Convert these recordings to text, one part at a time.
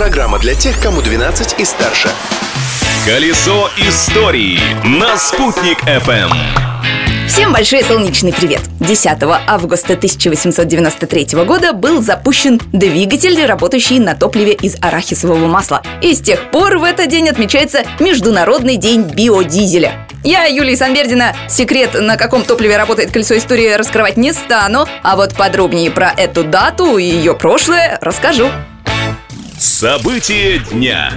Программа для тех, кому 12 и старше. Колесо истории на «Спутник FM. Всем большой солнечный привет! 10 августа 1893 года был запущен двигатель, работающий на топливе из арахисового масла. И с тех пор в этот день отмечается Международный день биодизеля. Я, Юлия Санбердина, секрет, на каком топливе работает колесо истории, раскрывать не стану, а вот подробнее про эту дату и ее прошлое расскажу. События дня.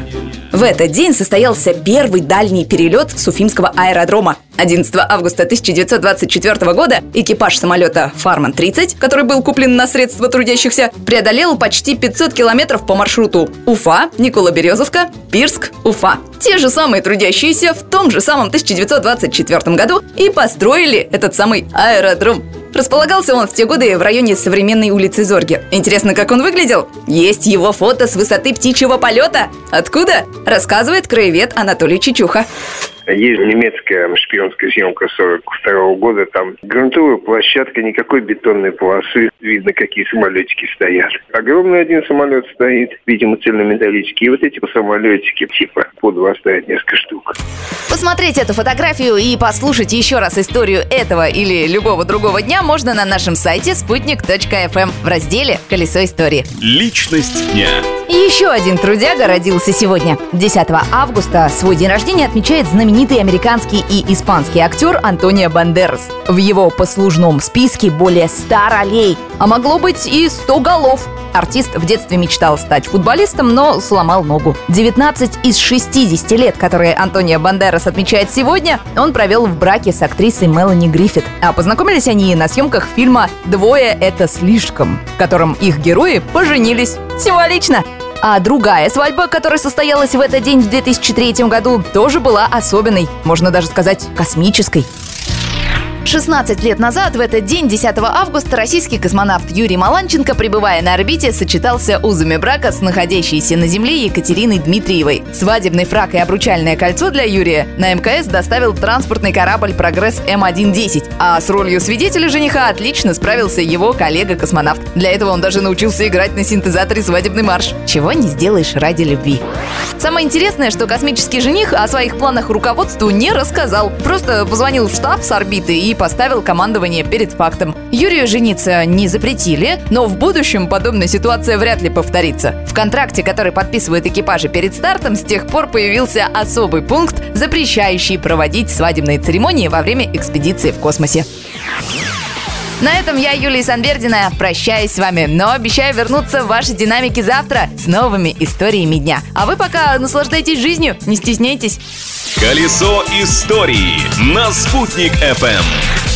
В этот день состоялся первый дальний перелет с Уфимского аэродрома. 11 августа 1924 года экипаж самолета «Фарман-30», который был куплен на средства трудящихся, преодолел почти 500 километров по маршруту Уфа, Никола-Березовка, Пирск, Уфа. Те же самые трудящиеся в том же самом 1924 году и построили этот самый аэродром. Располагался он в те годы в районе современной улицы Зорги. Интересно, как он выглядел? Есть его фото с высоты птичьего полета. Откуда? Рассказывает краевед Анатолий Чичуха. Есть немецкая шпионская съемка 42 года, там грунтовая площадка, никакой бетонной полосы, видно, какие самолетики стоят. Огромный один самолет стоит, видимо, цельнометаллический, и вот эти самолетики, типа, по два стоят несколько штук. Посмотреть эту фотографию и послушать еще раз историю этого или любого другого дня можно на нашем сайте спутник.фм в разделе «Колесо истории». Личность дня. Еще один трудяга родился сегодня. 10 августа свой день рождения отмечает знаменитый американский и испанский актер Антонио Бандерас. В его послужном списке более 100 ролей, а могло быть и 100 голов. Артист в детстве мечтал стать футболистом, но сломал ногу. 19 из 60 лет, которые Антонио Бандерас отмечает сегодня, он провел в браке с актрисой Мелани Гриффит. А познакомились они на съемках фильма «Двое – это слишком», в котором их герои поженились. Символично! А другая свадьба, которая состоялась в этот день в 2003 году, тоже была особенной, можно даже сказать, космической. 16 лет назад, в этот день, 10 августа, российский космонавт Юрий Маланченко, пребывая на орбите, сочетался узами брака с находящейся на Земле Екатериной Дмитриевой. Свадебный фрак и обручальное кольцо для Юрия на МКС доставил транспортный корабль «Прогресс М110», а с ролью свидетеля жениха отлично справился его коллега-космонавт. Для этого он даже научился играть на синтезаторе свадебный марш. Чего не сделаешь ради любви. Самое интересное, что космический жених о своих планах руководству не рассказал. Просто позвонил в штаб с орбиты поставил командование перед фактом. Юрию жениться не запретили, но в будущем подобная ситуация вряд ли повторится. В контракте, который подписывают экипажи перед стартом, с тех пор появился особый пункт, запрещающий проводить свадебные церемонии во время экспедиции в космосе. На этом я, Юлия Санбердина, прощаюсь с вами, но обещаю вернуться в ваши динамики завтра с новыми историями дня. А вы пока наслаждайтесь жизнью, не стесняйтесь. Колесо истории на «Спутник FM.